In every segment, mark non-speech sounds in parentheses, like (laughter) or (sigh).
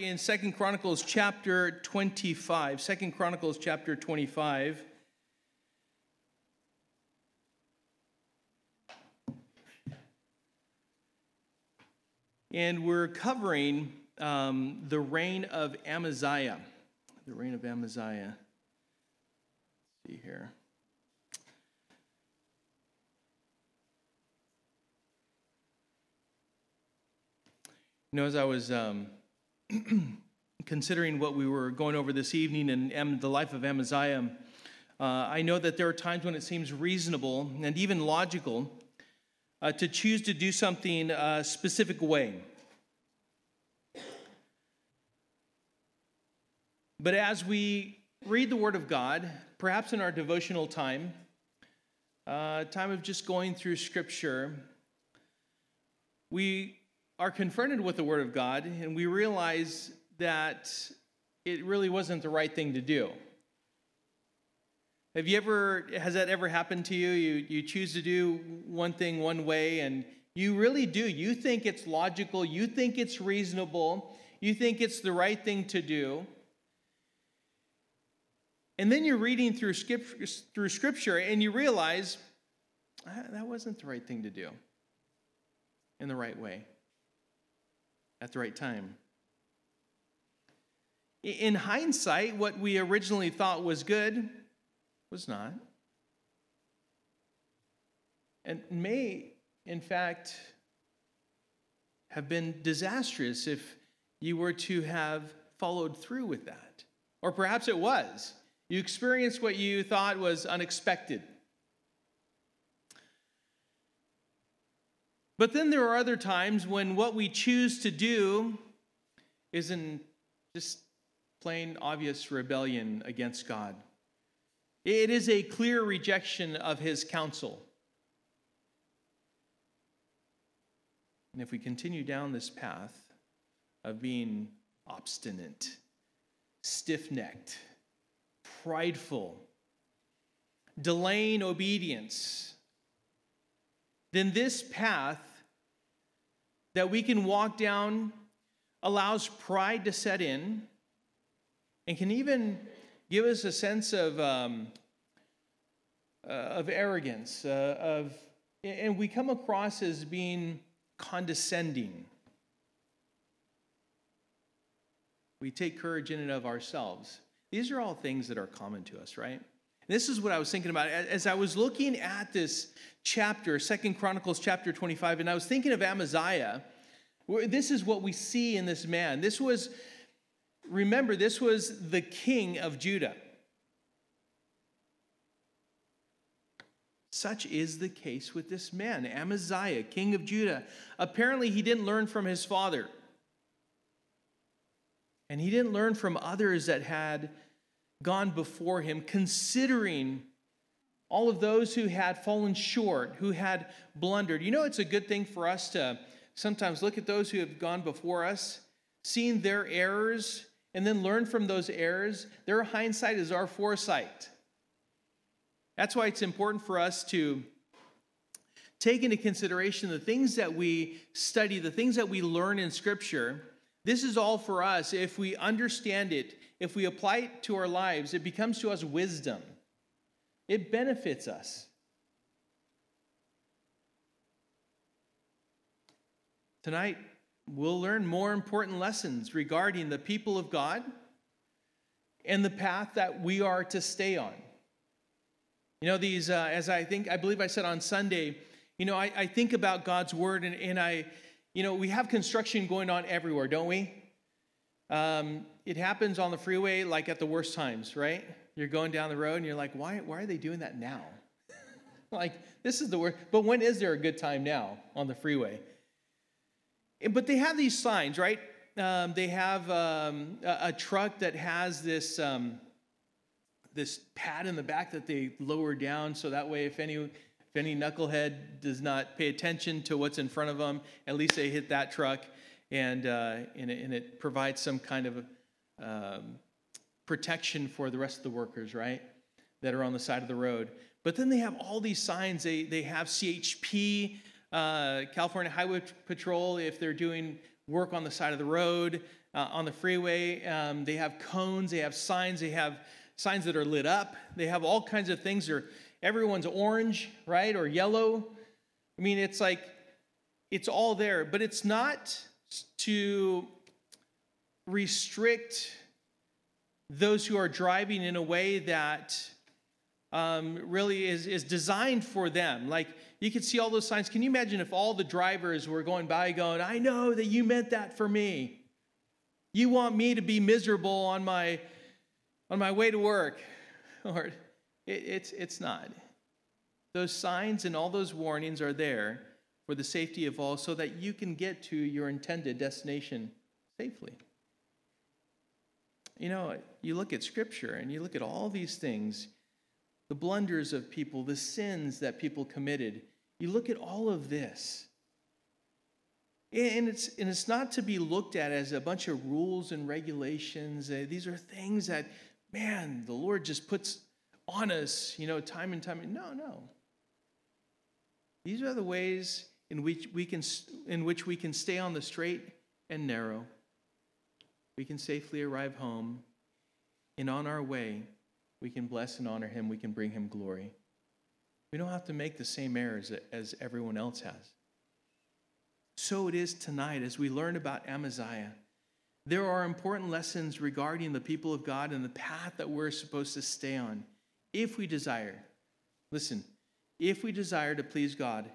in Second Chronicles chapter 25. Second Chronicles chapter 25. And we're covering um, the reign of Amaziah. The reign of Amaziah. Let's see here. You know, as I was um, (clears throat) considering what we were going over this evening and, the life of Amaziah, uh, I know that there are times when it seems reasonable and even logical uh, to choose to do something a specific way. But as we read the Word of God, perhaps in our devotional time, uh, time of just going through Scripture, we are confronted with the Word of God and we realize that it really wasn't the right thing to do. Have you ever, has that ever happened to you? You, you choose to do one thing one way and you really do. You think it's logical, you think it's reasonable, you think it's the right thing to do. And then you're reading through scripture, through scripture and you realize ah, that wasn't the right thing to do in the right way at the right time. In hindsight, what we originally thought was good was not. And may, in fact, have been disastrous if you were to have followed through with that. Or perhaps it was. You experienced what you thought was unexpected. But then there are other times when what we choose to do is in just plain obvious rebellion against God. It is a clear rejection of his counsel. And if we continue down this path of being obstinate, stiff necked, prideful, delaying obedience, then this path that we can walk down allows pride to set in and can even give us a sense of, um, uh, of arrogance, uh, of, and we come across as being condescending. We take courage in and of ourselves. These are all things that are common to us, right? This is what I was thinking about as I was looking at this chapter, Second Chronicles chapter 25, and I was thinking of Amaziah. This is what we see in this man. This was, remember, this was the king of Judah. Such is the case with this man, Amaziah, king of Judah. Apparently, he didn't learn from his father. And he didn't learn from others that had gone before him, considering all of those who had fallen short, who had blundered. You know, it's a good thing for us to sometimes look at those who have gone before us, seeing their errors, and then learn from those errors. Their hindsight is our foresight. That's why it's important for us to take into consideration the things that we study, the things that we learn in Scripture. This is all for us. If we understand it if we apply it to our lives, it becomes to us wisdom. It benefits us. Tonight, we'll learn more important lessons regarding the people of God and the path that we are to stay on. You know, these, uh, as I think, I believe I said on Sunday, you know, I, I think about God's word and, and I, you know, we have construction going on everywhere, don't we? Um, it happens on the freeway like at the worst times, right? You're going down the road and you're like, why, why are they doing that now? (laughs) like, this is the worst. But when is there a good time now on the freeway? But they have these signs, right? Um, they have um, a, a, truck that has this um, this pad in the back that they lower down, so that way, if any if any knucklehead does not pay attention to what's in front of them, at least they hit that truck and, uh, and, it, and, it, provides some kind of um, protection for the rest of the workers, right, that are on the side of the road. But then they have all these signs. They, they have CHP, uh, California Highway Patrol, if they're doing work on the side of the road. uh, on the freeway. Um, they have cones, they have signs, they have signs that are lit up. They have all kinds of things. They're, everyone's orange, right, or yellow. I mean, it's like, it's all there, but it's not to restrict those who are driving in a way that um, really is, is designed for them. Like you can see all those signs. Can you imagine if all the drivers were going by going, I know that you meant that for me. You want me to be miserable on my on my way to work. (laughs) Lord, it, it's it's not. Those signs and all those warnings are there for the safety of all so that you can get to your intended destination safely. You know, you look at scripture and you look at all these things the blunders of people, the sins that people committed. You look at all of this. And it's, and it's not to be looked at as a bunch of rules and regulations. Uh, these are things that, man, the Lord just puts on us, you know, time and time. No, no. These are the ways in which we can, in which we can stay on the straight and narrow. We can safely arrive home, and on our way, we can bless and honor him, we can bring him glory. We don't have to make the same errors as everyone else has. So it is tonight as we learn about Amaziah. There are important lessons regarding the people of God and the path that we're supposed to stay on if we desire. Listen, if we desire to please God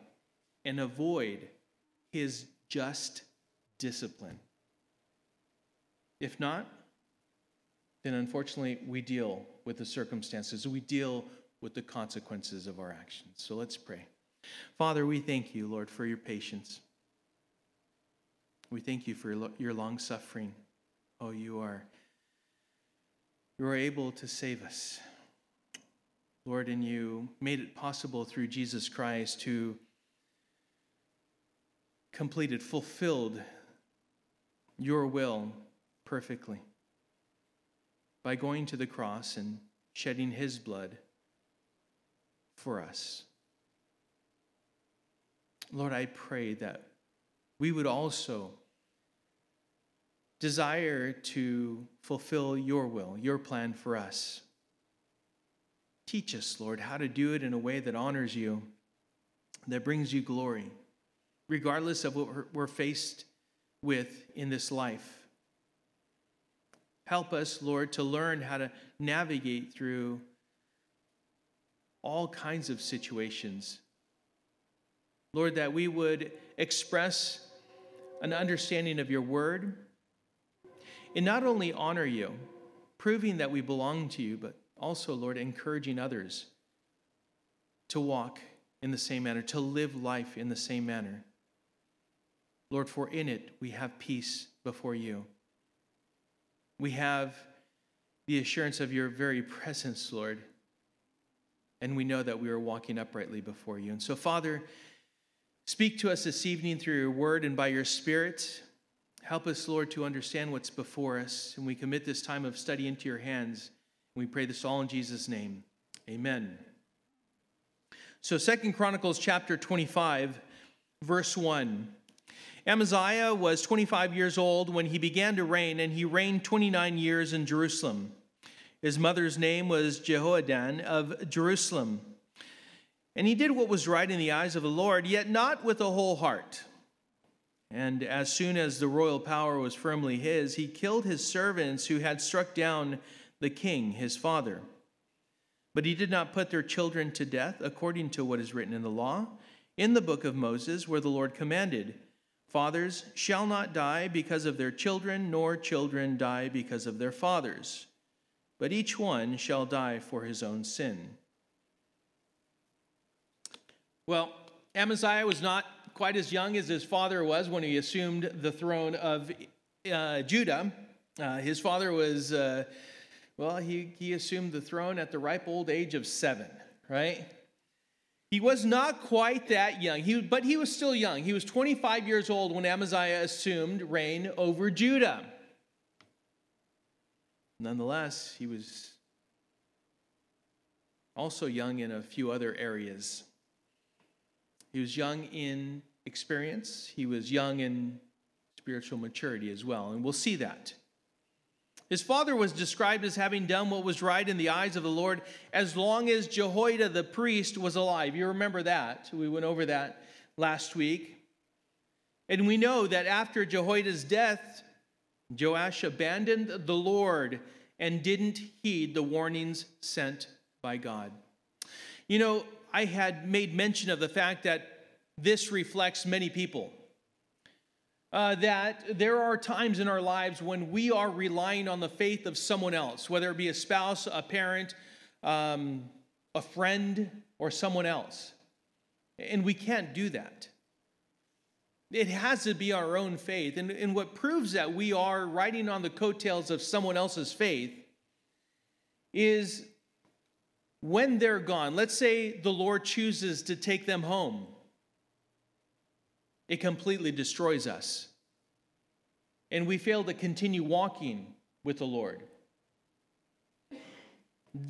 and avoid his just discipline. If not, then unfortunately we deal with the circumstances, we deal with the consequences of our actions. So let's pray. Father, we thank you, Lord, for your patience. We thank you for your long suffering. Oh, you are you are able to save us. Lord, and you made it possible through Jesus Christ who completed, fulfilled your will perfectly by going to the cross and shedding his blood for us. Lord, I pray that we would also desire to fulfill your will, your plan for us. Teach us, Lord, how to do it in a way that honors you, that brings you glory, regardless of what we're faced with in this life. Help us, Lord, to learn how to navigate through all kinds of situations. Lord, that we would express an understanding of your word and not only honor you, proving that we belong to you, but also, Lord, encouraging others to walk in the same manner, to live life in the same manner. Lord, for in it we have peace before you we have the assurance of your very presence, Lord. And we know that we are walking uprightly before you. And so, Father, speak to us this evening through your word and by your spirit. Help us, Lord, to understand what's before us. And we commit this time of study into your hands. We pray this all in Jesus' name. Amen. So, Second Chronicles chapter 25, verse 1. Amaziah was 25 years old when he began to reign, and he reigned 29 years in Jerusalem. His mother's name was Jehoaddan of Jerusalem. And he did what was right in the eyes of the Lord, yet not with a whole heart. And as soon as the royal power was firmly his, he killed his servants who had struck down the king, his father. But he did not put their children to death, according to what is written in the law, in the book of Moses, where the Lord commanded Fathers shall not die because of their children, nor children die because of their fathers, but each one shall die for his own sin. Well, Amaziah was not quite as young as his father was when he assumed the throne of uh, Judah. Uh, his father was, uh, well, he, he assumed the throne at the ripe old age of seven, right? He was not quite that young, he, but he was still young. He was 25 years old when Amaziah assumed reign over Judah. Nonetheless, he was also young in a few other areas. He was young in experience, he was young in spiritual maturity as well. And we'll see that. His father was described as having done what was right in the eyes of the Lord as long as Jehoiada the priest was alive. You remember that. We went over that last week. And we know that after Jehoiada's death, Joash abandoned the Lord and didn't heed the warnings sent by God. You know, I had made mention of the fact that this reflects many people. Uh, that there are times in our lives when we are relying on the faith of someone else, whether it be a spouse, a parent, um, a friend, or someone else. And we can't do that. It has to be our own faith. And, and what proves that we are riding on the coattails of someone else's faith is when they're gone. Let's say the Lord chooses to take them home, it completely destroys us. And we fail to continue walking with the Lord.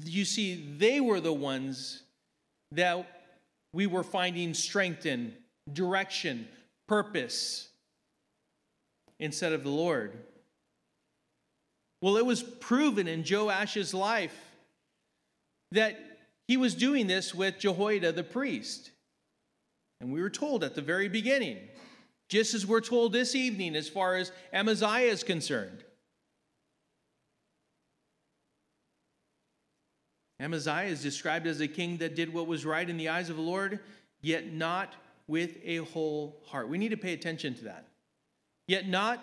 You see, they were the ones that we were finding strength in, direction, purpose instead of the Lord. Well, it was proven in Joash's life that he was doing this with Jehoiada the priest. And we were told at the very beginning, just as we're told this evening as far as Amaziah is concerned. Amaziah is described as a king that did what was right in the eyes of the Lord, yet not with a whole heart. We need to pay attention to that. Yet not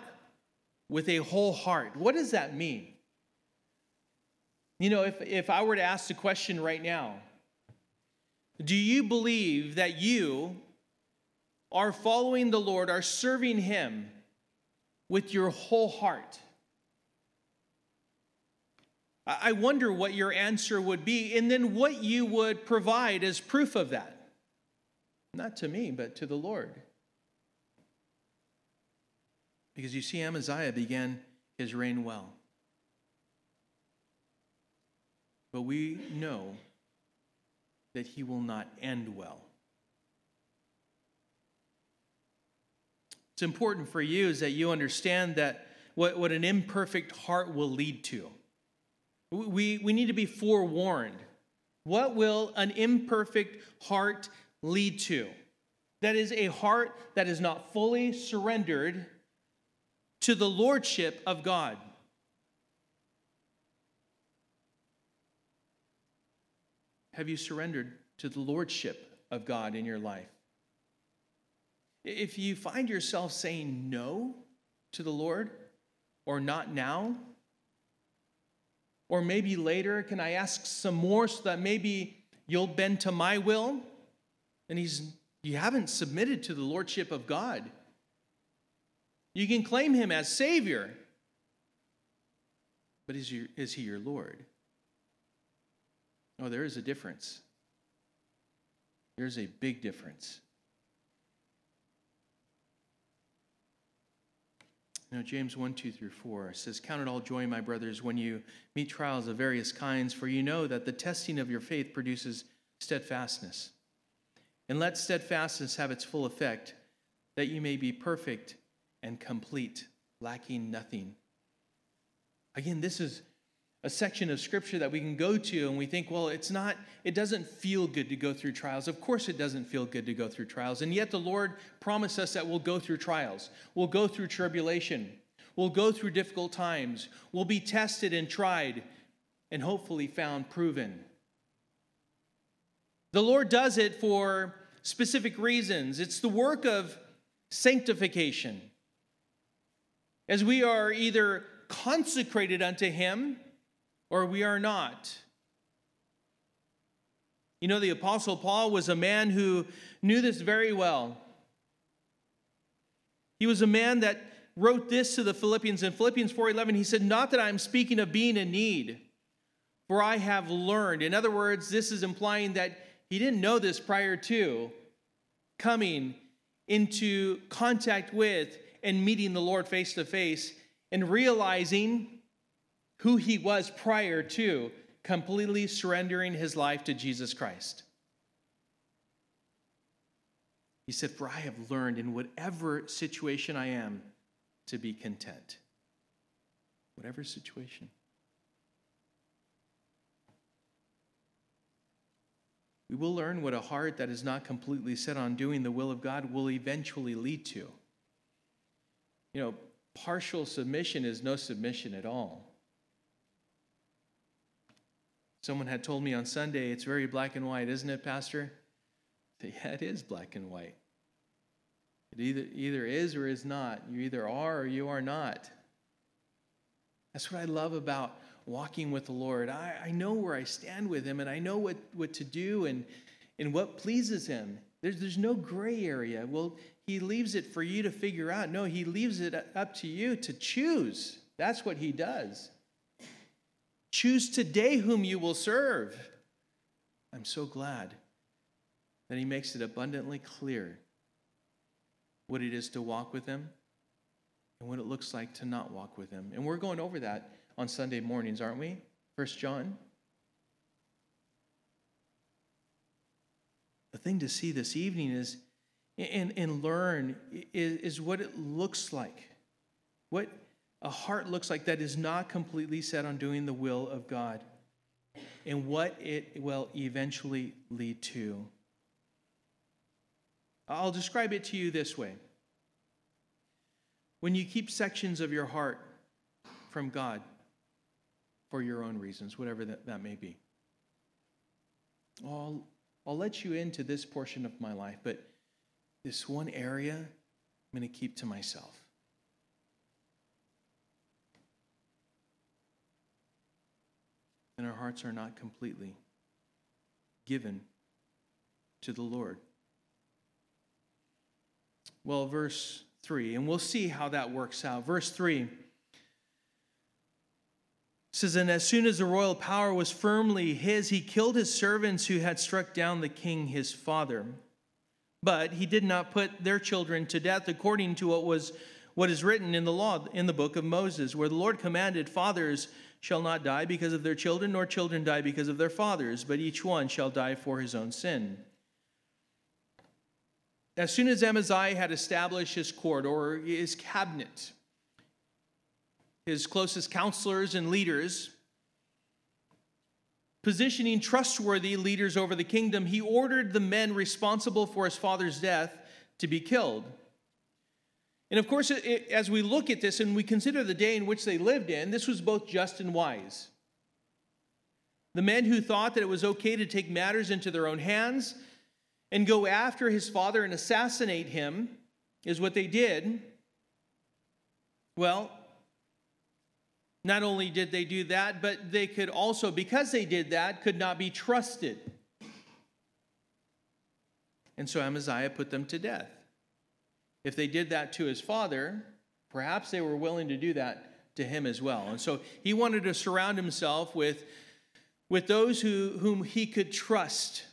with a whole heart. What does that mean? You know, if, if I were to ask the question right now, do you believe that you are following the Lord, are serving Him with your whole heart? I wonder what your answer would be, and then what you would provide as proof of that. Not to me, but to the Lord. Because you see, Amaziah began his reign well. But we know that he will not end well. It's important for you is that you understand that what, what an imperfect heart will lead to. We, we need to be forewarned. What will an imperfect heart lead to. That is a heart that is not fully surrendered to the lordship of God. Have you surrendered to the lordship of God in your life? If you find yourself saying no to the Lord, or not now, or maybe later, can I ask some more so that maybe you'll bend to my will? and he's you haven't submitted to the lordship of God. You can claim him as Savior, but is, your, is he your Lord? Oh, there is a difference. There's a big difference. You know, James 1, 2 through 4 says, Count it all joy, my brothers, when you meet trials of various kinds, for you know that the testing of your faith produces steadfastness. And let steadfastness have its full effect, that you may be perfect and complete, lacking nothing. Again, this is a section of scripture that we can go to and we think, well, it's not, it doesn't feel good to go through trials. Of course, it doesn't feel good to go through trials. And yet, the Lord promised us that we'll go through trials, we'll go through tribulation, we'll go through difficult times, we'll be tested and tried, and hopefully found proven. The Lord does it for specific reasons. It's the work of sanctification. As we are either consecrated unto Him or we are not. You know, the Apostle Paul was a man who knew this very well. He was a man that wrote this to the Philippians in Philippians 4:11 he said not that I'm speaking of being in need for I have learned in other words this is implying that he didn't know this prior to coming into contact with and meeting the Lord face to face and realizing who he was prior to completely surrendering his life to Jesus Christ. He said, For I have learned in whatever situation I am to be content. Whatever situation. We will learn what a heart that is not completely set on doing the will of God will eventually lead to. You know, partial submission is no submission at all. Someone had told me on Sunday, it's very black and white, isn't it, Pastor? Yeah, it is black and white. It either, either is or is not. You either are or you are not. That's what I love about walking with the Lord. I, I know where I stand with Him and I know what, what to do and, and what pleases Him. There's, there's no gray area. Well, He leaves it for you to figure out. No, He leaves it up to you to choose. That's what He does. Choose today whom you will serve. I'm so glad that He makes it abundantly clear what it is to walk with Him and what it looks like to not walk with Him. And we're going over that on Sunday mornings, aren't we? First John. The thing to see this evening is and, and learn is, is what it looks like. What a heart looks like that is not completely set on doing the will of God and what it will eventually lead to. I'll describe it to you this way. When you keep sections of your heart from God for your own reasons, whatever that, that may be, I'll, I'll let you into this portion of my life, but this one area I'm going to keep to myself. And our hearts are not completely given to the Lord. Well, verse 3, and we'll see how that works out. Verse 3 says, And as soon as the royal power was firmly his, he killed his servants who had struck down the king his father. But he did not put their children to death according to what was what is written in the law in the book of Moses, where the Lord commanded, Fathers shall not die because of their children, nor children die because of their fathers, but each one shall die for his own sin. As soon as Amaziah had established his court or his cabinet, his closest counselors and leaders, positioning trustworthy leaders over the kingdom, he ordered the men responsible for his father's death to be killed. And of course, it, as we look at this and we consider the day in which they lived in, this was both just and wise. The men who thought that it was okay to take matters into their own hands and go after his father and assassinate him is what they did. Well, not only did they do that, but they could also, because they did that, could not be trusted. And so Amaziah put them to death. If they did that to his father, perhaps they were willing to do that to him as well. And so he wanted to surround himself with, with those who, whom he could trust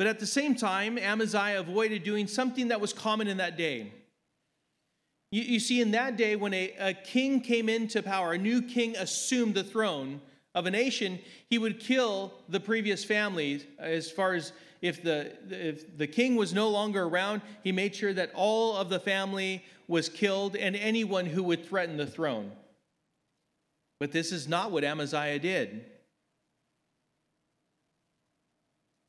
but at the same time, Amaziah avoided doing something that was common in that day. You, you see, in that day, when a, a king came into power, a new king assumed the throne of a nation, he would kill the previous family as far as if the, if the king was no longer around, he made sure that all of the family was killed and anyone who would threaten the throne. But this is not what Amaziah did.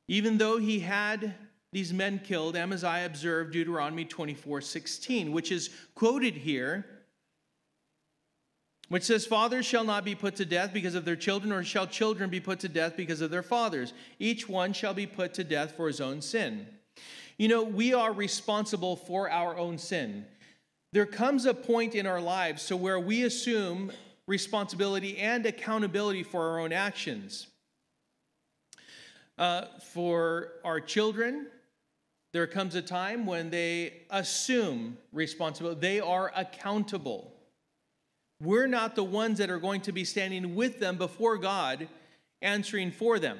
Even though he had these men killed, Amaziah observed Deuteronomy 24 16, which is quoted here, which says, Fathers shall not be put to death because of their children, or shall children be put to death because of their fathers. Each one shall be put to death for his own sin. You know, we are responsible for our own sin. There comes a point in our lives to where we assume responsibility and accountability for our own actions. Uh, for our children, there comes a time when they assume responsibility, they are accountable. We're not the ones that are going to be standing with them before God, answering for them.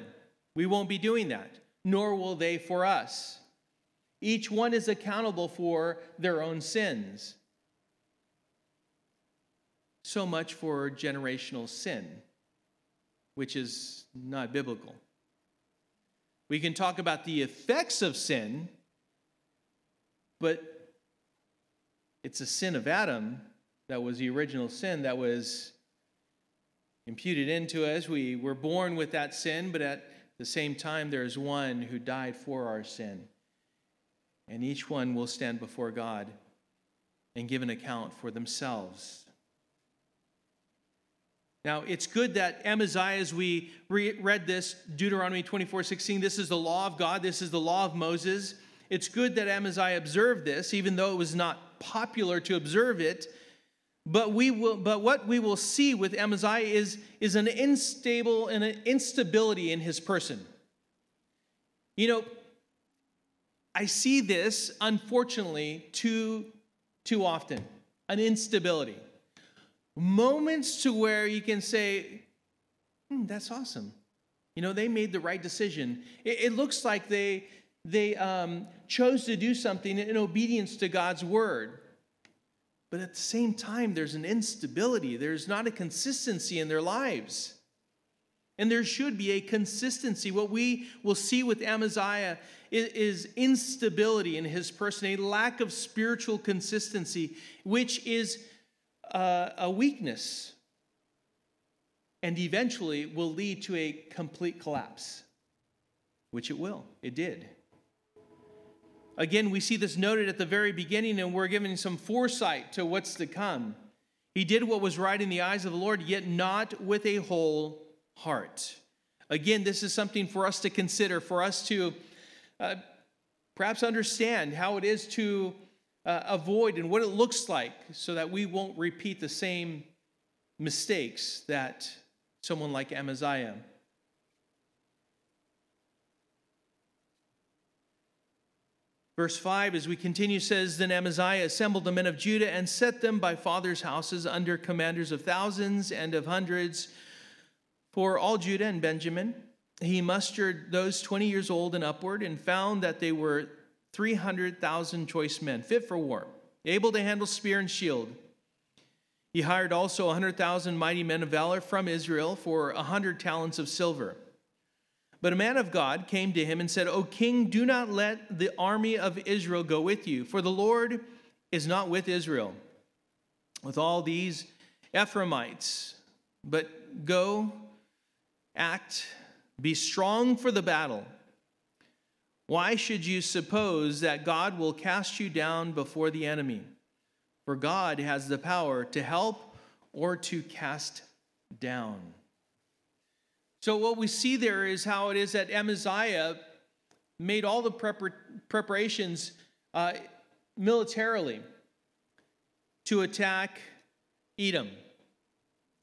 We won't be doing that, nor will they for us. Each one is accountable for their own sins. So much for generational sin, which is not biblical. We can talk about the effects of sin, but it's a sin of Adam that was the original sin that was imputed into us. We were born with that sin, but at the same time, there's one who died for our sin. And each one will stand before God and give an account for themselves. Now, it's good that Amaziah, as we read this, Deuteronomy 24 16, this is the law of God, this is the law of Moses. It's good that Amaziah observed this, even though it was not popular to observe it. But, we will, but what we will see with Amaziah is, is an unstable and an instability in his person. You know, I see this, unfortunately, too, too often an instability. Moments to where you can say, hmm, that's awesome. You know, they made the right decision. It, it looks like they, they um, chose to do something in obedience to God's word. But at the same time, there's an instability, there's not a consistency in their lives. And there should be a consistency. What we will see with Amaziah is, instability in his person, a lack of spiritual consistency, which is uh, a weakness and eventually will lead to a complete collapse, which it will. It did. Again, we see this noted at the very beginning, and we're given some foresight to what's to come. He did what was right in the eyes of the Lord, yet not with a whole heart. Again, this is something for us to consider, for us to uh, perhaps understand how it is to uh, avoid and what it looks like so that we won't repeat the same mistakes that someone like Amaziah Verse 5, as we continue, says Then Amaziah assembled the men of Judah and set them by fathers' houses under commanders of thousands and of hundreds for all Judah and Benjamin. He mustered those 20 years old and upward and found that they were 300,000 choice men, fit for war, able to handle spear and shield. He hired also 100,000 mighty men of valor from Israel for a 100 talents of silver. But a man of God came to him and said, O king, do not let the army of Israel go with you, for the Lord is not with Israel, with all these Ephraimites. But go, act, be strong for the battle. Why should you suppose that God will cast you down before the enemy? For God has the power to help or to cast down. So, what we see there is how it is that Amaziah made all the prepar- preparations uh, militarily to attack Edom.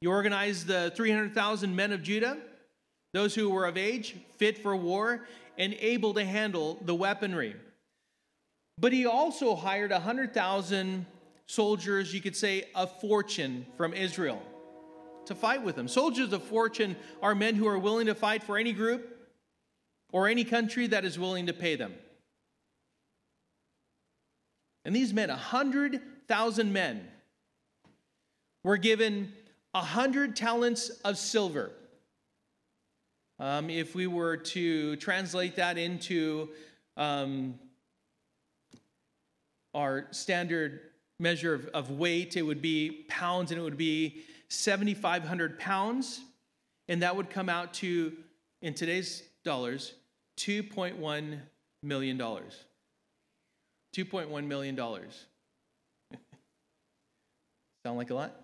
He organized the 300,000 men of Judah, those who were of age, fit for war, and able to handle the weaponry. But he also hired 100,000 soldiers, you could say, a fortune from Israel to fight with them. Soldiers of fortune are men who are willing to fight for any group or any country that is willing to pay them. And these men, 100,000 men, were given 100 talents of silver. Um, if we were to translate that into um, our standard measure of, of weight, it would be pounds and it would be 7,500 pounds, and that would come out to, in today's dollars, $2.1 million. $2.1 million. (laughs) Sound like a lot?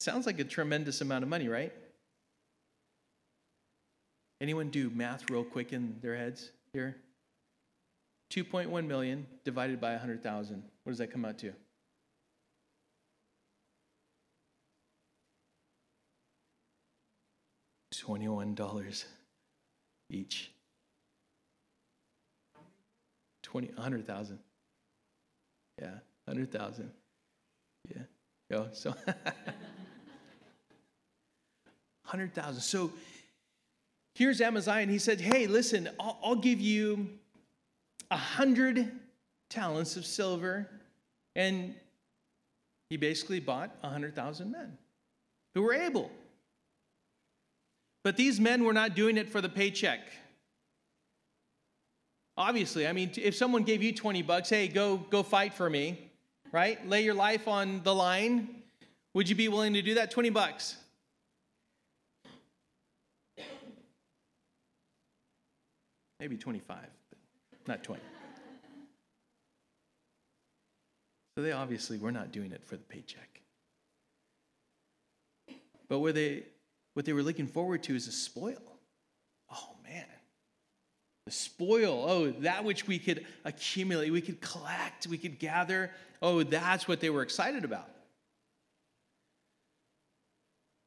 Sounds like a tremendous amount of money, right? Anyone do math real quick in their heads here? 2.1 million divided by 100,000. What does that come out to? $21 each. 20, 100,000. Yeah, 100,000. Yeah, go. So (laughs) 100,000. So here's Amaziah, and he said, Hey, listen, I'll, I'll give you a hundred talents of silver. And he basically bought a 100,000 men who were able but these men were not doing it for the paycheck. Obviously, I mean, if someone gave you 20 bucks, hey, go, go fight for me, right? Lay your life on the line. Would you be willing to do that? 20 bucks. Maybe 25, but not 20. So they obviously were not doing it for the paycheck. But were they, what they were looking forward to is a spoil. Oh, man. The spoil, oh, that which we could accumulate, we could collect, we could gather. Oh, that's what they were excited about.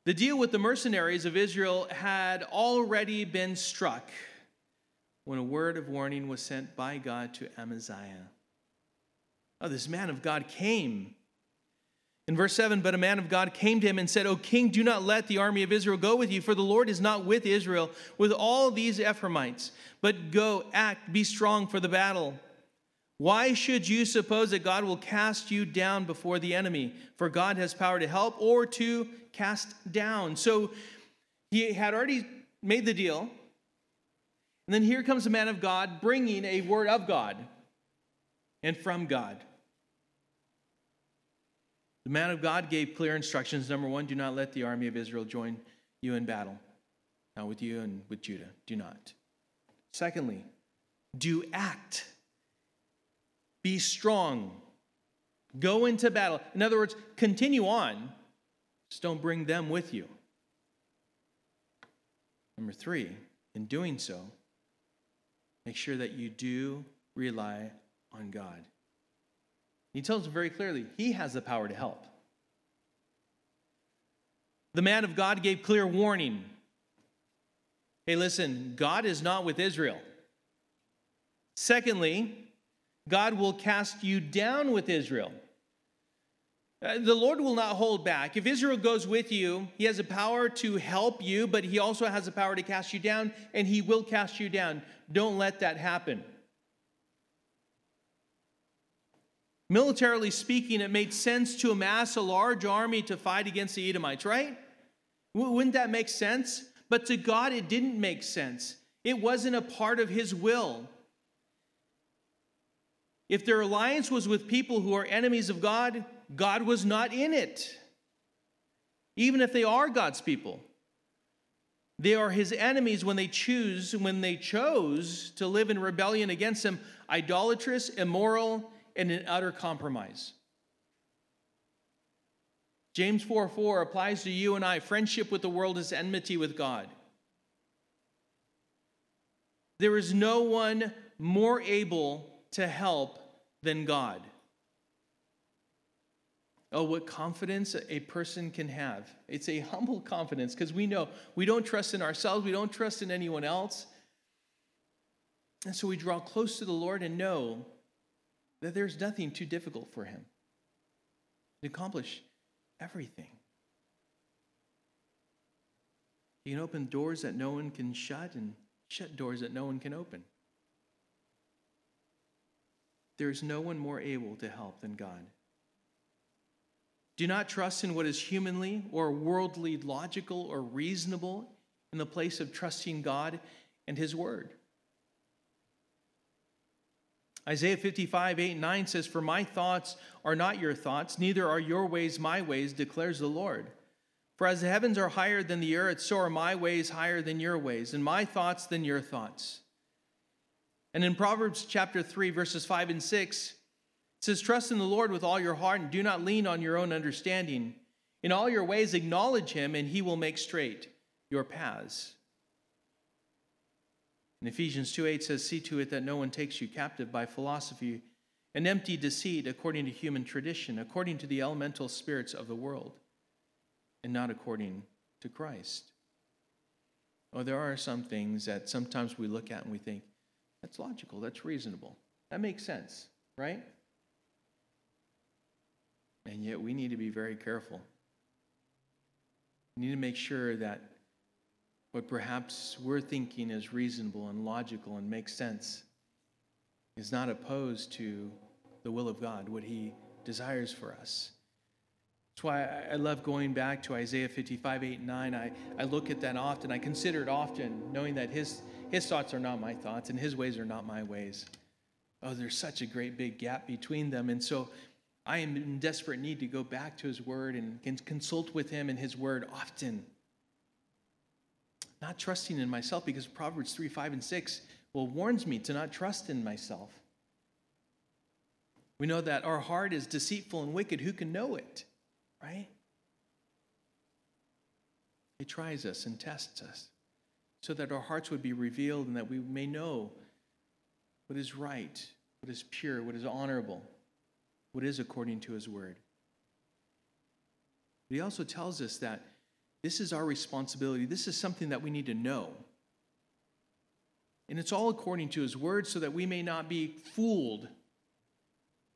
The deal with the mercenaries of Israel had already been struck when a word of warning was sent by God to Amaziah. Oh, this man of God came. In verse 7, but a man of God came to him and said, O king, do not let the army of Israel go with you, for the Lord is not with Israel, with all these Ephraimites. But go, act, be strong for the battle. Why should you suppose that God will cast you down before the enemy? For God has power to help or to cast down. So he had already made the deal. And then here comes a man of God bringing a word of God and from God. The man of God gave clear instructions. Number one, do not let the army of Israel join you in battle. Not with you and with Judah. Do not. Secondly, do act. Be strong. Go into battle. In other words, continue on. Just don't bring them with you. Number three, in doing so, Make sure that you do rely on God. He tells us very clearly He has the power to help. The man of God gave clear warning. Hey, listen, God is not with Israel. Secondly, God will cast you down with Israel. Uh, the Lord will not hold back. If Israel goes with you, He has a power to help you, but He also has the power to cast you down, and He will cast you down. Don't let that happen. Militarily speaking, it made sense to amass a large army to fight against the Edomites, right? Wouldn't that make sense? But to God, it didn't make sense. It wasn't a part of His will. If their alliance was with people who are enemies of God, God was not in it. Even if they are God's people, they are his enemies when they choose, when they chose to live in rebellion against him, idolatrous, immoral, and an utter compromise. James 4 4 applies to you and I. Friendship with the world is enmity with God. There is no one more able to help than God. Oh, what confidence a person can have. It's a humble confidence because we know we don't trust in ourselves, we don't trust in anyone else. And so we draw close to the Lord and know that there's nothing too difficult for Him to accomplish everything. He can open doors that no one can shut and shut doors that no one can open. There is no one more able to help than God. Do not trust in what is humanly or worldly logical or reasonable in the place of trusting God and His Word. Isaiah 55, 8, 9 says, For my thoughts are not your thoughts, neither are your ways my ways, declares the Lord. For as the heavens are higher than the earth, so are my ways higher than your ways, and my thoughts than your thoughts. And in Proverbs chapter 3, verses 5 and 6, it says, Trust in the Lord with all your heart and do not lean on your own understanding. In all your ways, acknowledge him, and he will make straight your paths. In Ephesians 2 8 says, See to it that no one takes you captive by philosophy and empty deceit according to human tradition, according to the elemental spirits of the world, and not according to Christ. Oh, there are some things that sometimes we look at and we think, that's logical, that's reasonable, that makes sense, right? And yet we need to be very careful. We need to make sure that what perhaps we're thinking is reasonable and logical and makes sense is not opposed to the will of God, what He desires for us. That's why I love going back to Isaiah 55, 8, 9. I, I look at that often. I consider it often, knowing that his, His thoughts are not my thoughts, and His ways are not my ways. Oh, there's such a great big gap between them. And so I am in desperate need to go back to His Word and consult with Him and His Word often. Not trusting in myself because Proverbs 3, 5, and 6 well warns me to not trust in myself. We know that our heart is deceitful and wicked. Who can know it? Right? It tries us and tests us so that our hearts would be revealed and that we may know what is right, what is pure, what is honorable, what is according to his word. But he also tells us that this is our responsibility. This is something that we need to know. And it's all according to his word so that we may not be fooled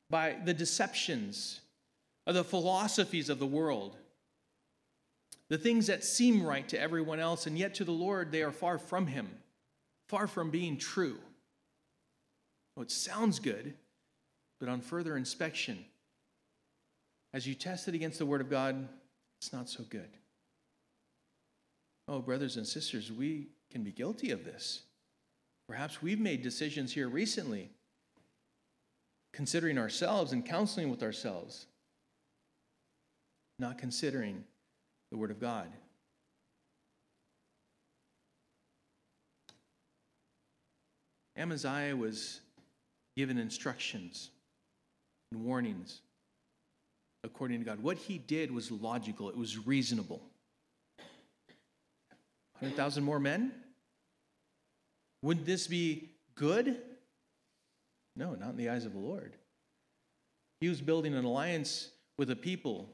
by the deceptions of the philosophies of the world, the things that seem right to everyone else, and yet to the Lord they are far from him, far from being true. Oh, it sounds good, but on further inspection, as you test it against the Word of God, it's not so good. Oh, brothers and sisters, we can be guilty of this. Perhaps we've made decisions here recently, considering ourselves and counseling with ourselves, not considering the Word of God. Amaziah was given instructions and warnings according to God. What he did was logical, it was reasonable. 100,000 more men? Wouldn't this be good? No, not in the eyes of the Lord. He was building an alliance with a people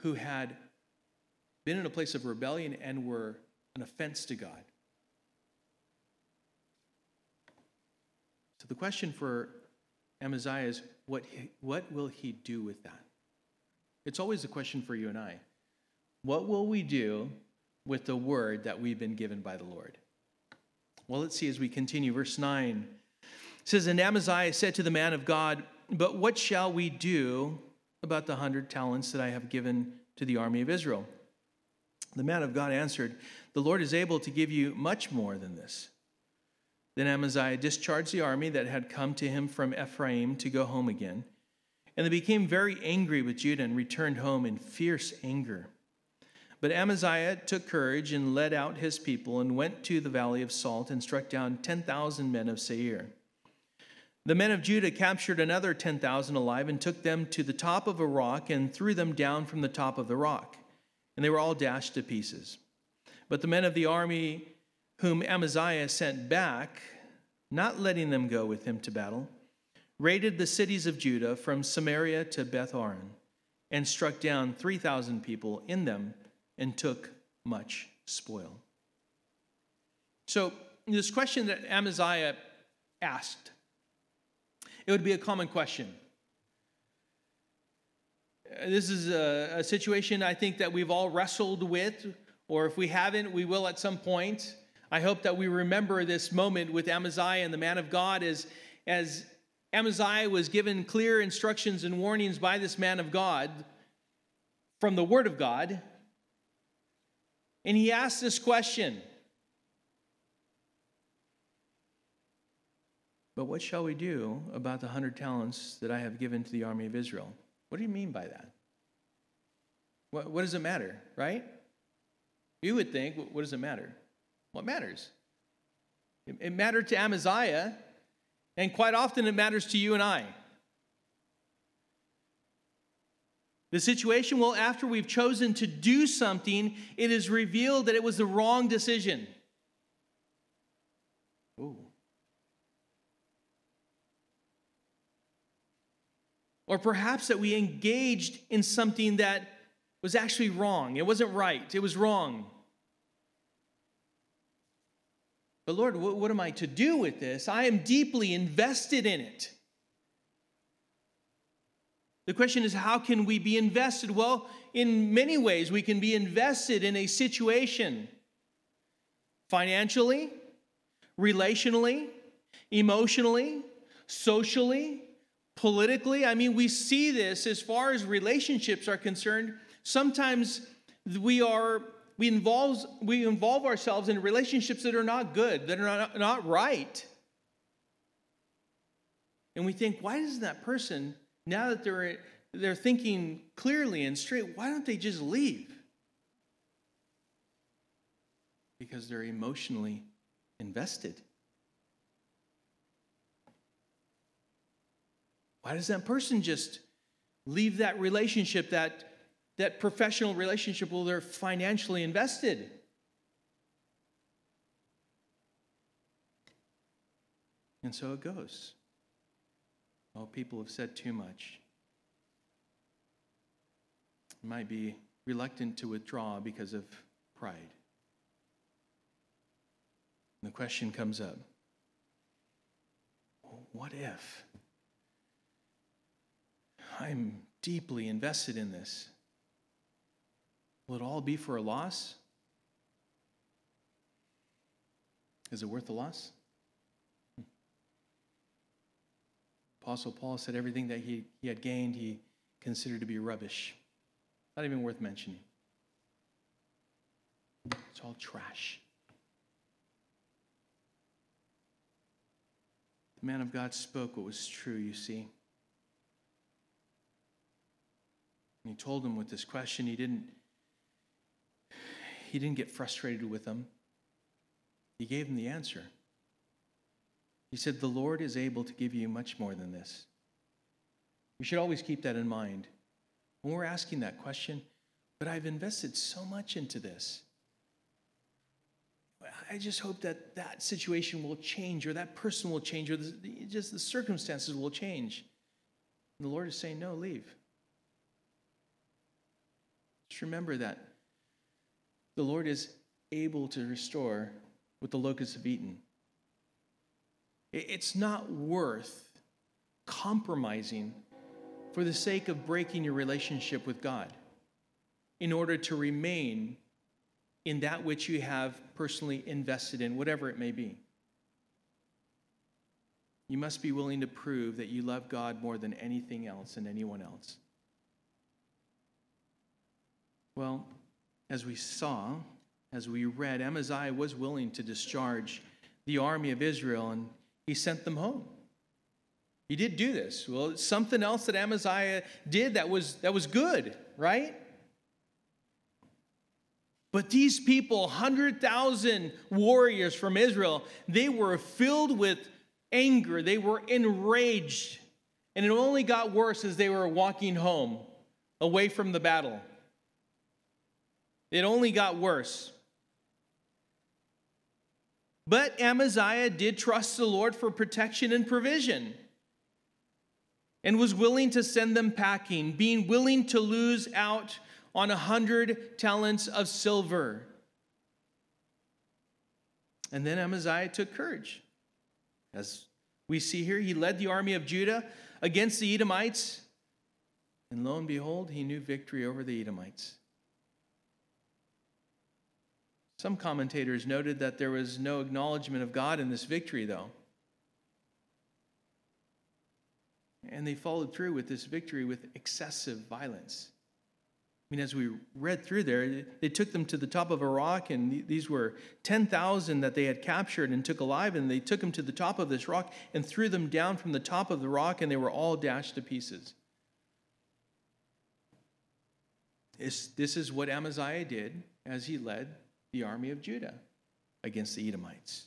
who had been in a place of rebellion and were an offense to God. So the question for Amaziah is what, he, what will he do with that? It's always a question for you and I. What will we do with the word that we've been given by the Lord? Well, let's see as we continue. Verse 9 says, And Amaziah said to the man of God, But what shall we do about the hundred talents that I have given to the army of Israel? The man of God answered, The Lord is able to give you much more than this. Then Amaziah discharged the army that had come to him from Ephraim to go home again. And they became very angry with Judah and returned home in fierce anger. But Amaziah took courage and led out his people and went to the valley of Salt and struck down 10,000 men of Seir. The men of Judah captured another 10,000 alive and took them to the top of a rock and threw them down from the top of the rock. And they were all dashed to pieces. But the men of the army whom Amaziah sent back, not letting them go with him to battle, raided the cities of Judah from Samaria to Beth Horon and struck down 3,000 people in them and took much spoil. So, this question that Amaziah asked, it would be a common question. Uh, this is a, a, situation I think that we've all wrestled with, or if we haven't, we will at some point. I hope that we remember this moment with Amaziah and the man of God as, as Amaziah was given clear instructions and warnings by this man of God from the Word of God and he asked this question But what shall we do about the hundred talents that I have given to the army of Israel? What do you mean by that? What, what does it matter, right? You would think, what does it matter? What matters? It, it mattered to Amaziah, and quite often it matters to you and I. The situation, well, after we've chosen to do something, it is revealed that it was the wrong decision. Ooh. Or perhaps that we engaged in something that was actually wrong. It wasn't right, it was wrong. But Lord, what, what am I to do with this? I am deeply invested in it. The question is, how can we be invested? Well, in many ways, we can be invested in a situation financially, relationally, emotionally, socially, politically. I mean, we see this as far as relationships are concerned. Sometimes we are we involve, we involve ourselves in relationships that are not good, that are not, not right. And we think, why doesn't that person, now that they're, they're thinking clearly and straight, why don't they just leave? Because they're emotionally invested. Why does that person just leave that relationship, that, that professional relationship where they're financially invested? And so it goes. Oh, people have said too much. Might be reluctant to withdraw because of pride. And the question comes up what if? I'm deeply invested in this. Will it all be for a loss? Is it worth the loss? Apostle Paul said everything that he, he had gained, he considered to be rubbish. Not even worth mentioning. It's all trash. The man of God spoke what was true, you see. And he told him with this question, he didn't he didn't get frustrated with him. He gave him the answer. He said, The Lord is able to give you much more than this. We should always keep that in mind. When we're asking that question, but I've invested so much into this. I just hope that that situation will change, or that person will change, or the, just the circumstances will change. And the Lord is saying, No, leave. Just remember that the Lord is able to restore what the locusts have eaten. It's not worth compromising for the sake of breaking your relationship with God in order to remain in that which you have personally invested in, whatever it may be. You must be willing to prove that you love God more than anything else and anyone else. Well, as we saw, as we read, Amaziah was willing to discharge the army of Israel and he sent them home. He did do this. Well, it's something else that Amaziah did that was, that was good, right? But these people, 100,000 warriors from Israel, they were filled with anger. They were enraged. And it only got worse as they were walking home away from the battle. It only got worse. But Amaziah did trust the Lord for protection and provision and was willing to send them packing, being willing to lose out on a hundred talents of silver. And then Amaziah took courage. As we see here, he led the army of Judah against the Edomites. And lo and behold, he knew victory over the Edomites. Some commentators noted that there was no acknowledgement of God in this victory, though. And they followed through with this victory with excessive violence. I mean, as we read through there, they took them to the top of a rock, and these were 10,000 that they had captured and took alive, and they took them to the top of this rock and threw them down from the top of the rock, and they were all dashed to pieces. This, this is what Amaziah did as he led the army of Judah against the Edomites.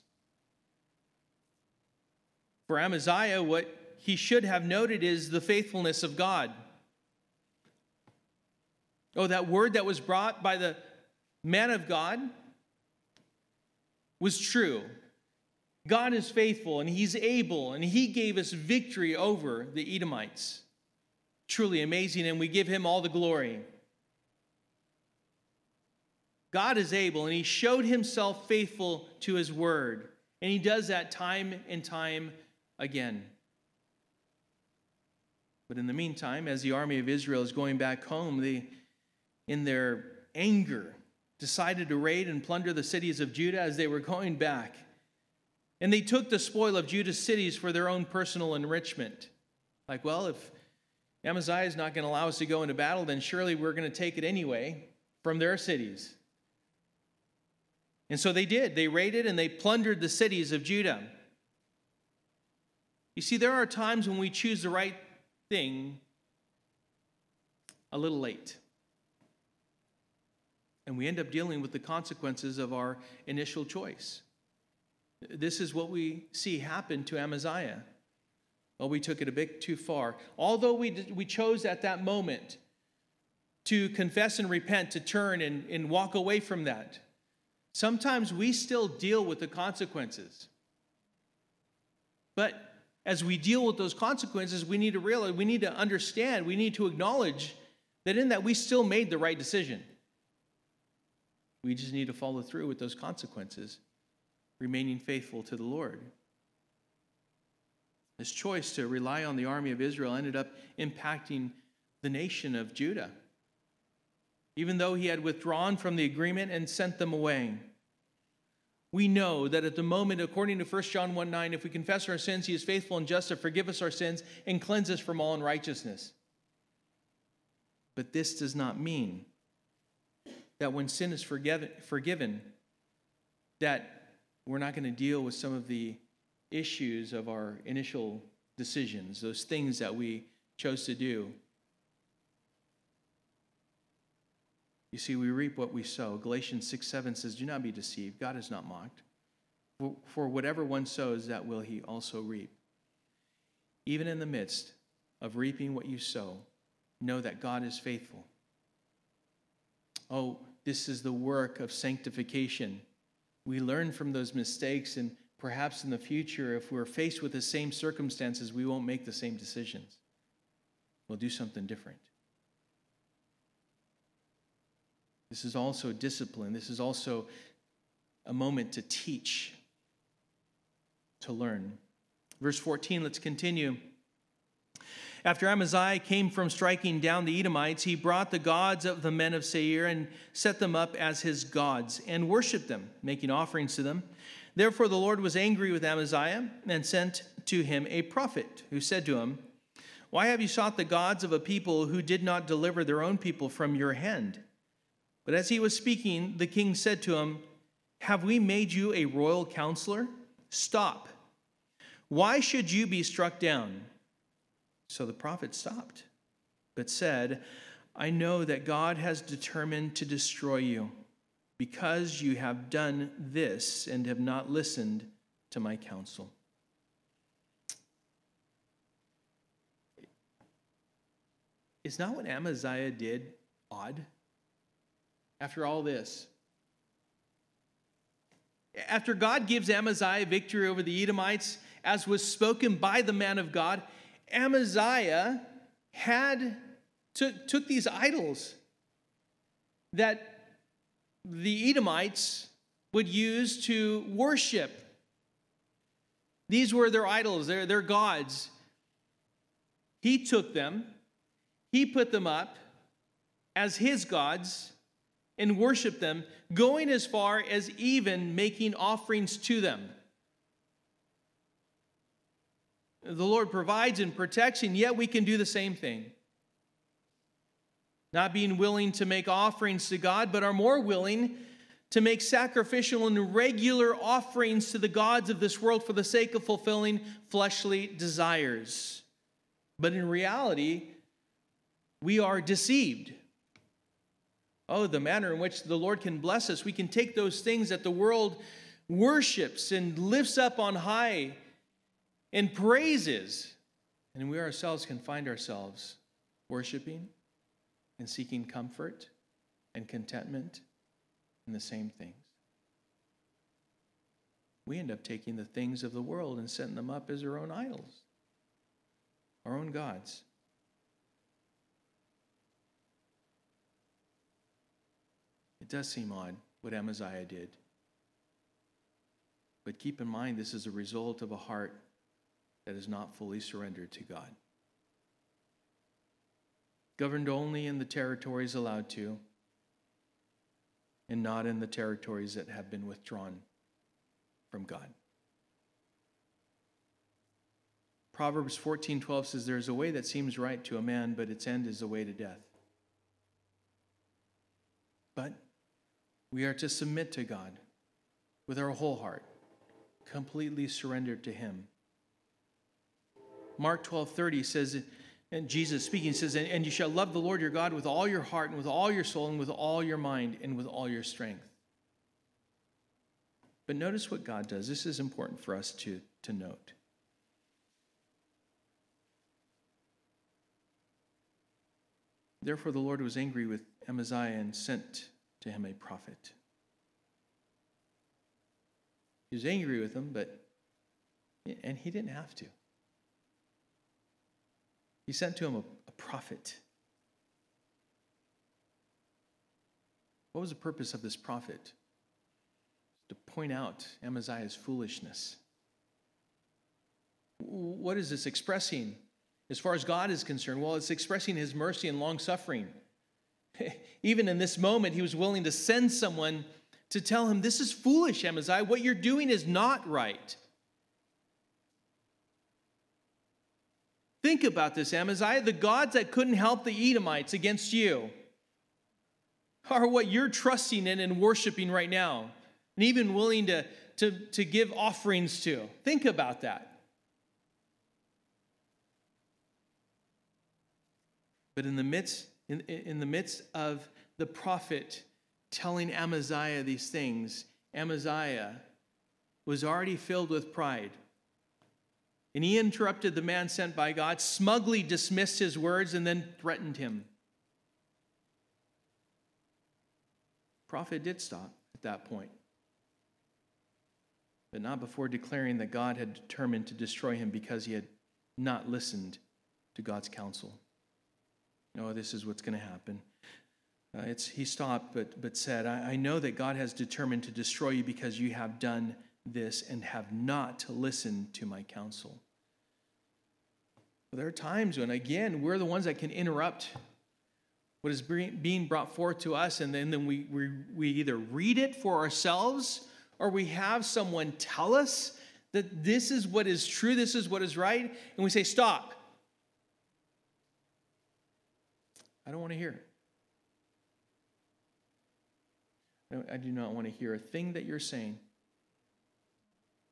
For Amaziah, what he should have noted is the faithfulness of God. Oh, that word that was brought by the man of God was true. God is faithful and he's able, and he gave us victory over the Edomites. Truly amazing, and we give him all the glory. God is able, and He showed Himself faithful to His word. And He does that time and time again. But in the meantime, as the army of Israel is going back home, they, in their anger, decided to raid and plunder the cities of Judah as they were going back. And they took the spoil of Judah's cities for their own personal enrichment. Like, well, if Amaziah is not going to allow us to go into battle, then surely we're going to take it anyway from their cities. And so they did. They raided and they plundered the cities of Judah. You see, there are times when we choose the right thing a little late. And we end up dealing with the consequences of our initial choice. This is what we see happen to Amaziah. Well, we took it a bit too far. Although we, we chose at that moment to confess and repent, to turn and, and walk away from that, sometimes we still deal with the consequences. But as we deal with those consequences, we need to realize, we need to understand, we need to acknowledge that in that we still made the right decision. We just need to follow through with those consequences, remaining faithful to the Lord. This choice to rely on the army of Israel ended up impacting the nation of Judah, even though he had withdrawn from the agreement and sent them away. We know that at the moment, according to 1 John 1 9, if we confess our sins, he is faithful and just to forgive us our sins and cleanse us from all unrighteousness. But this does not mean that when sin is forgiven, forgiven that we're not going to deal with some of the issues of our initial decisions, those things that we chose to do. You see, we reap what we sow. Galatians 6 7 says, Do not be deceived. God is not mocked. For whatever one sows, that will he also reap. Even in the midst of reaping what you sow, know that God is faithful. Oh, this is the work of sanctification. We learn from those mistakes and perhaps in the future, if we're faced with the same circumstances, we won't make the same decisions. We'll do something different. This is also discipline. This is also a moment to teach, to learn. Verse 14, let's continue. After Amaziah came from striking down the Edomites, he brought the gods of the men of Seir and set them up as his gods and worshiped them, making offerings to them. Therefore, the Lord was angry with Amaziah and sent to him a prophet who said to him, Why have you sought the gods of a people who did not deliver their own people from your hand? But as he was speaking, the king said to him, Have we made you a royal counselor? Stop. Why should you be struck down? So the prophet stopped, but said, I know that God has determined to destroy you because you have done this and have not listened to my counsel. Is not what Amaziah did odd? After all this, after God gives Amaziah victory over the Edomites, as was spoken by the man of God, Amaziah had took, took these idols that the Edomites would use to worship. These were their idols, their, their gods. He took them, he put them up as his gods and worship them, going as far as even making offerings to them. The Lord provides and protects, and yet we can do the same thing not being willing to make offerings to God, but are more willing to make sacrificial and regular offerings to the gods of this world for the sake of fulfilling fleshly desires. But in reality, we are deceived. Oh, the manner in which the Lord can bless us. We can take those things that the world worships and lifts up on high and praises, and we ourselves can find ourselves worshiping and seeking comfort and contentment in the same things. We end up taking the things of the world and setting them up as our own idols, our own gods. It does seem odd what Amaziah did. But keep in mind, this is a result of a heart that is not fully surrendered to God governed only in the territories allowed to, and not in the territories that have been withdrawn from God. Proverbs 14:12 says there is a way that seems right to a man but its end is the way to death. But we are to submit to God. with our whole heart, completely surrendered to Him. Mark 12 30 says, and Jesus speaking says, And you shall love the Lord your God with all your heart and with all your soul and with all your mind and with all your strength. But notice what God does. This is important for us to, to note. Therefore, the Lord was angry with Amaziah and sent to him a prophet. He was angry with him, but, and he didn't have to. He sent to him a, a prophet. What was the purpose of this prophet? To point out Amaziah's foolishness. What is this expressing? As far as God is concerned, well, it's expressing his mercy and long suffering. (laughs) Even in this moment, he was willing to send someone to tell him, This is foolish, Amaziah. What you're doing is not right. Think about this, Amaziah. The gods that couldn't help the Edomites against you are what you're trusting in and worshiping right now, and even willing to, to, to give offerings to. Think about that. But in the midst, in, in the midst of the prophet telling Amaziah these things, Amaziah was already filled with pride. And he interrupted the man sent by God, smugly dismissed his words, and then threatened him. The Prophet did stop at that point, but not before declaring that God had determined to destroy him because he had not listened to God's counsel no, this is what's going to happen. Uh, it's, he stopped, but, but said, I, I know that God has determined to destroy you because you have done this and have not listened to my counsel. Well, there are times when, again, we're the ones that can interrupt what is being brought forth to us, and then, then we, we, we either read it for ourselves or we have someone tell us that this is what is true, this is what is right, and we say, Stop. I don't want to hear. I do not want to hear a thing that you're saying.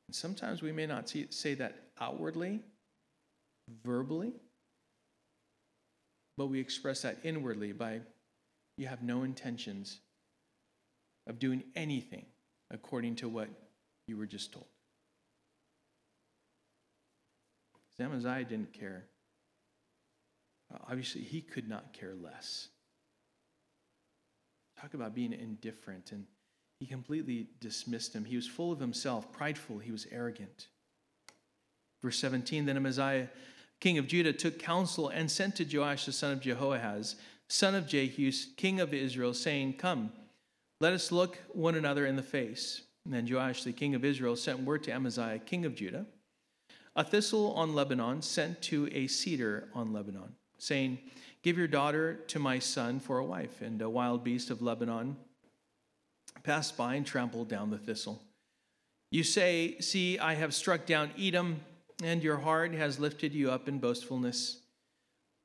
And sometimes we may not see, say that outwardly, verbally, but we express that inwardly by you have no intentions of doing anything according to what you were just told. Amaziah didn't care. Obviously, he could not care less. Talk about being indifferent. And he completely dismissed him. He was full of himself, prideful, he was arrogant. Verse 17 Then Amaziah, king of Judah, took counsel and sent to Joash the son of Jehoahaz, son of Jehu, king of Israel, saying, Come, let us look one another in the face. And then Joash, the king of Israel, sent word to Amaziah, king of Judah, a thistle on Lebanon sent to a cedar on Lebanon saying, Give your daughter to my son for a wife. And a wild beast of Lebanon passed by and trampled down the thistle. You say, See, I have struck down Edom, and your heart has lifted you up in boastfulness.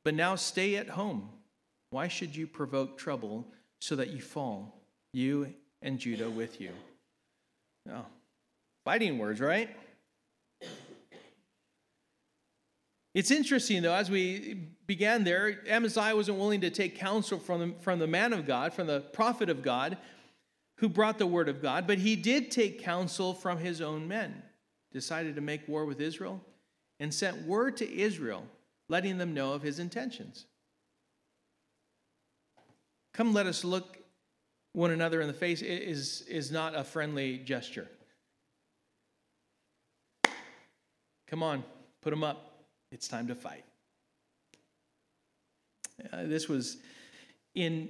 But now stay at home. Why should you provoke trouble so that you fall, you and Judah with you? Oh, fighting words, right? It's interesting, though, as we began there, Amaziah wasn't willing to take counsel from the, from the man of God, from the prophet of God, who brought the word of God, but he did take counsel from his own men, decided to make war with Israel, and sent word to Israel, letting them know of his intentions. Come, let us look one another in the face is, is not a friendly gesture. Come on, put them up. It's time to fight. Uh, this was in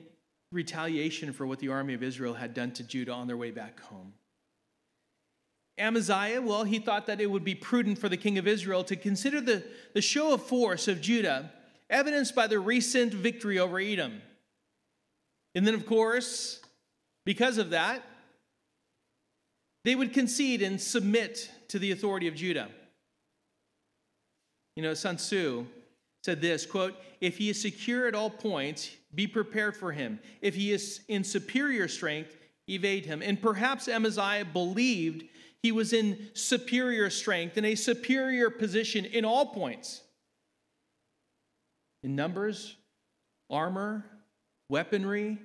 retaliation for what the army of Israel had done to Judah on their way back home. Amaziah, well, he thought that it would be prudent for the king of Israel to consider the, the show of force of Judah, evidenced by the recent victory over Edom. And then, of course, because of that, they would concede and submit to the authority of Judah. You know, Sun Tzu said this quote, if he is secure at all points, be prepared for him. If he is in superior strength, evade him. And perhaps Amaziah believed he was in superior strength, in a superior position in all points in numbers, armor, weaponry,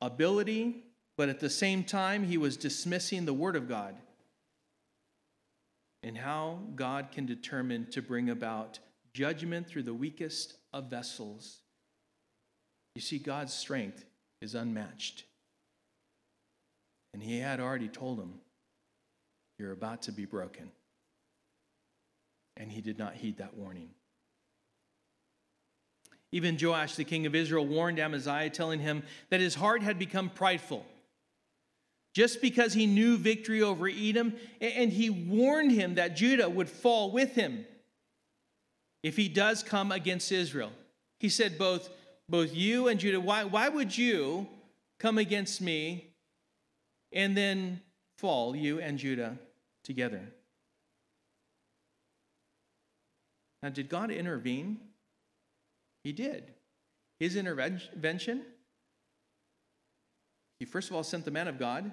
ability, but at the same time, he was dismissing the Word of God and how God can determine to bring about judgment through the weakest of vessels. You see, God's strength is unmatched. And he had already told him, You're about to be broken. And he did not heed that warning. Even Joash, the king of Israel, warned Amaziah, telling him that his heart had become prideful. Just because he knew victory over Edom, and he warned him that Judah would fall with him if he does come against Israel. He said, Both, both you and Judah, why, why would you come against me and then fall, you and Judah, together? Now, did God intervene? He did. His intervention, he first of all sent the man of God.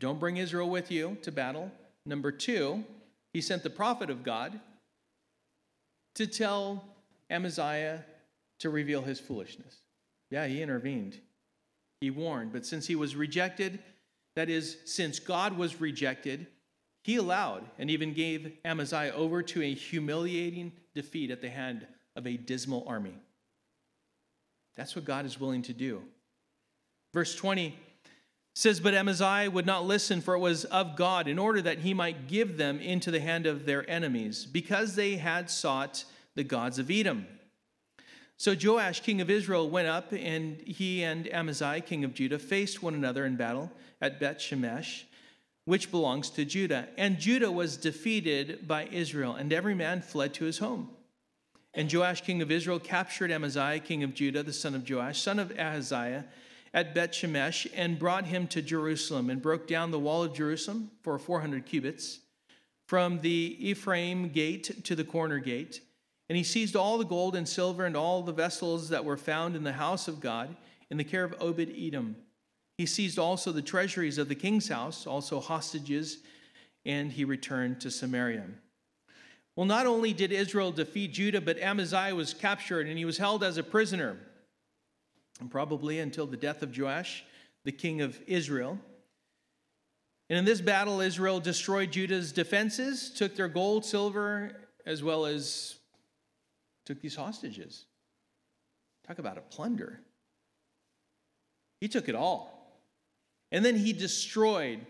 Don't bring Israel with you to battle. Number two, he sent the prophet of God to tell Amaziah to reveal his foolishness. Yeah, he intervened. He warned. But since he was rejected, that is, since God was rejected, he allowed and even gave Amaziah over to a humiliating defeat at the hand of a dismal army. That's what God is willing to do. Verse 20 says, But Amaziah would not listen, for it was of God, in order that he might give them into the hand of their enemies, because they had sought the gods of Edom. So Joash, king of Israel, went up, and he and Amaziah, king of Judah, faced one another in battle at Beth Shemesh, which belongs to Judah. And Judah was defeated by Israel, and every man fled to his home. And Joash, king of Israel, captured Amaziah, king of Judah, the son of Joash, son of Ahaziah, at Beth Shemesh, and brought him to Jerusalem, and broke down the wall of Jerusalem for 400 cubits, from the Ephraim gate to the corner gate. And he seized all the gold and silver and all the vessels that were found in the house of God in the care of Obed Edom. He seized also the treasuries of the king's house, also hostages, and he returned to Samaria. Well, not only did Israel defeat Judah, but Amaziah was captured and he was held as a prisoner, probably until the death of Joash, the king of Israel. And in this battle, Israel destroyed Judah's defenses, took their gold, silver, as well as took these hostages. Talk about a plunder. He took it all. And then he destroyed.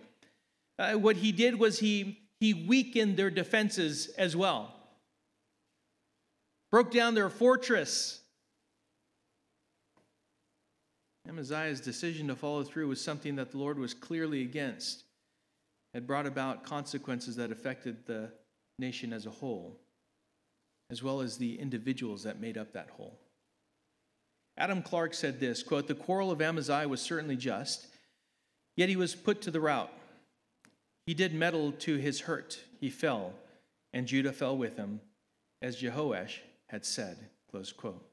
Uh, what he did was he he weakened their defenses as well, broke down their fortress. Amaziah's decision to follow through was something that the Lord was clearly against. It brought about consequences that affected the nation as a whole, as well as the individuals that made up that whole. Adam Clarke said this quote, The quarrel of Amaziah was certainly just, yet he was put to the rout. He did meddle to his hurt. He fell, and Judah fell with him, as Jehoash had said. Close quote.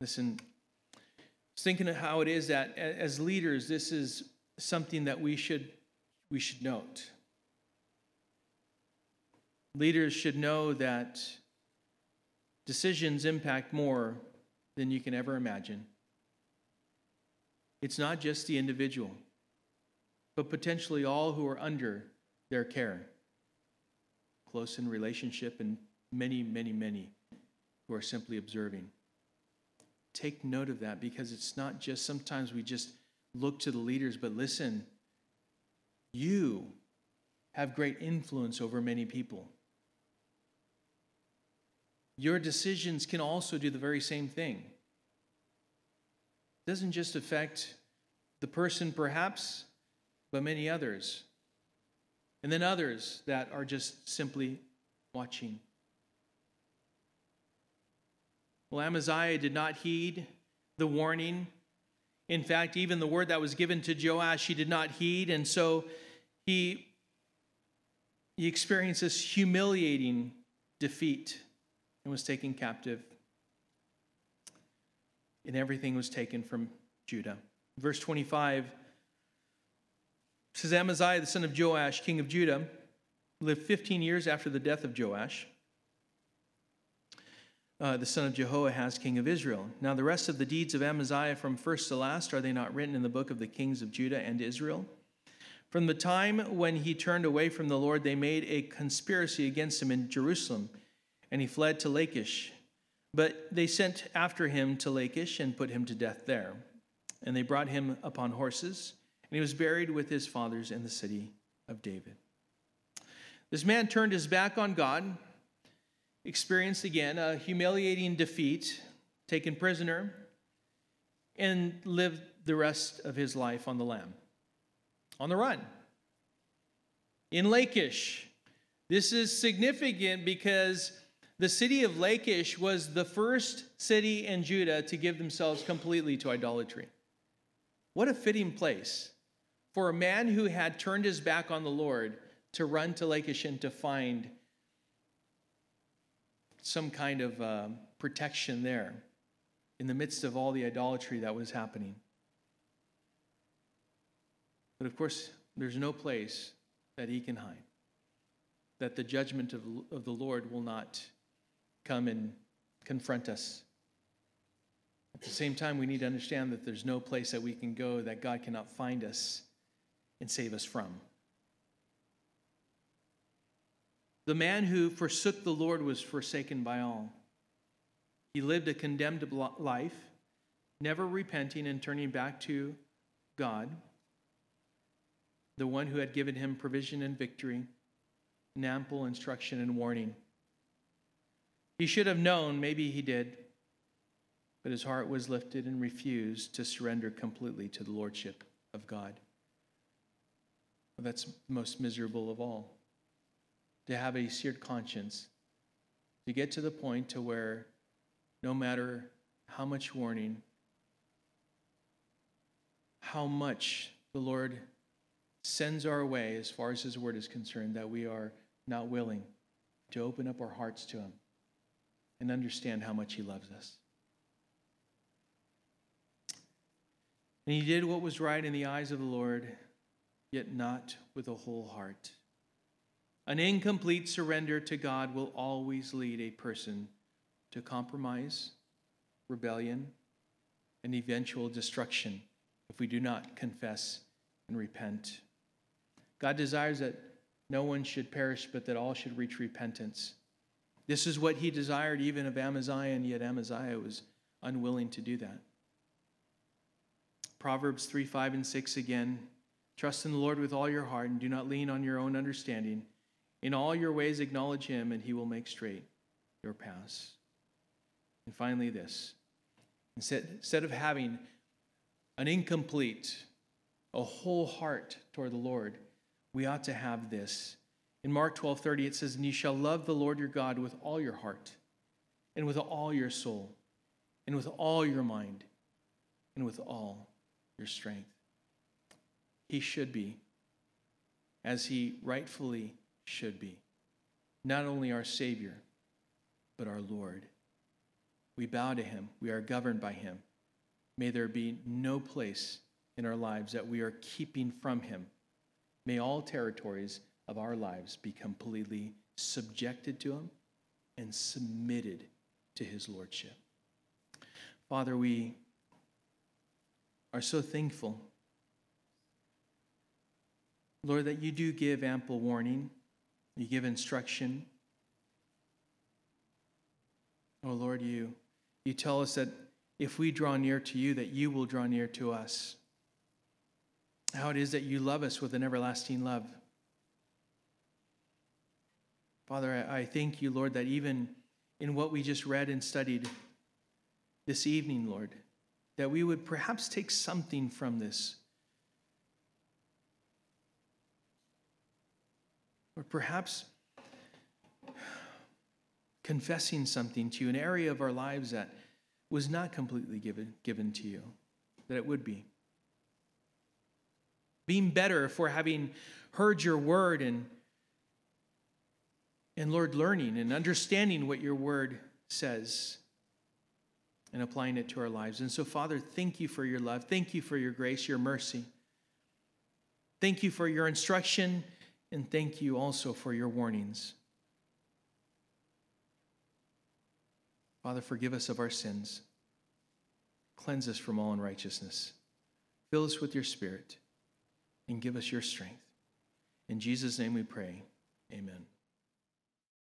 Listen, thinking of how it is that as leaders, this is something that we should we should note. Leaders should know that decisions impact more than you can ever imagine. It's not just the individual but potentially all who are under their care. Close in relationship, and many, many, many who are simply observing. Take note of that because it's not just sometimes we just look to the leaders, but listen, you have great influence over many people. Your decisions can also do the very same thing. It doesn't just affect the person, perhaps, but many others. And then others that are just simply watching. Well, Amaziah did not heed the warning. In fact, even the word that was given to Joash, he did not heed. And so he, he experienced this humiliating defeat and was taken captive. And everything was taken from Judah. Verse 25 says Amaziah, the son of Joash, king of Judah, lived 15 years after the death of Joash, uh, the son of Jehoahaz, king of Israel. Now, the rest of the deeds of Amaziah from first to last, are they not written in the book of the kings of Judah and Israel? From the time when he turned away from the Lord, they made a conspiracy against him in Jerusalem, and he fled to Lachish. But they sent after him to Lachish and put him to death there. And they brought him upon horses and he was buried with his fathers in the city of David. This man turned his back on God, experienced again a humiliating defeat, taken prisoner, and lived the rest of his life on the lam, on the run. In Lachish, this is significant because the city of Lachish was the first city in Judah to give themselves completely to idolatry. What a fitting place for a man who had turned his back on the Lord to run to Lachish and to find some kind of uh, protection there in the midst of all the idolatry that was happening. But of course, there's no place that he can hide, that the judgment of, of the Lord will not come and confront us. At the same time, we need to understand that there's no place that we can go that God cannot find us and save us from. The man who forsook the Lord was forsaken by all. He lived a condemned life, never repenting and turning back to God, the one who had given him provision and victory, and ample instruction and warning. He should have known, maybe he did, but his heart was lifted and refused to surrender completely to the Lordship of God. That's most miserable of all. To have a seared conscience, to get to the point to where no matter how much warning, how much the Lord sends our way as far as His word is concerned, that we are not willing to open up our hearts to Him and understand how much He loves us. And He did what was right in the eyes of the Lord yet not with a whole heart. An incomplete surrender to God will always lead a person to compromise, rebellion, and eventual destruction if we do not confess and repent. God desires that no one should perish, but that all should reach repentance. This is what he desired even of Amaziah, and yet Amaziah was unwilling to do that. Proverbs 3 5 and 6 again Trust in the Lord with all your heart and do not lean on your own understanding. In all your ways, acknowledge him, and he will make straight your paths. And finally, this instead, of having an incomplete, a whole heart toward the Lord, we ought to have this. In Mark 12 30, it says, And you shall love the Lord your God with all your heart, and with all your soul, and with all your mind, and with all your strength he should be, as he rightfully should be. Not only our Savior, but our Lord. We bow to him, we are governed by him. May there be no place in our lives that we are keeping from him. May all territories of our lives be completely subjected to him and submitted to his lordship. Father, we are so thankful Lord, that you do give ample warning, you give instruction. Oh Lord, you, you tell us that if we draw near to you, that you will draw near to us. How it is that you love us with an everlasting love. Father, I, I thank you, Lord, that even in what we just read and studied this evening, Lord, that we would perhaps take something from this Or perhaps confessing something to you, an area of our lives that was not completely given, given to you, that it would be. Being better for having heard your word and, and Lord, learning and understanding what your word says. and applying it to our lives. And so, Father, thank you for your love. Thank you for your grace, your mercy. Thank you for your instruction, and thank you also for your warnings. Father, forgive us of our sins. Cleanse us from all unrighteousness. Fill us with your Spirit and give us your strength. In Jesus' name we pray. Amen.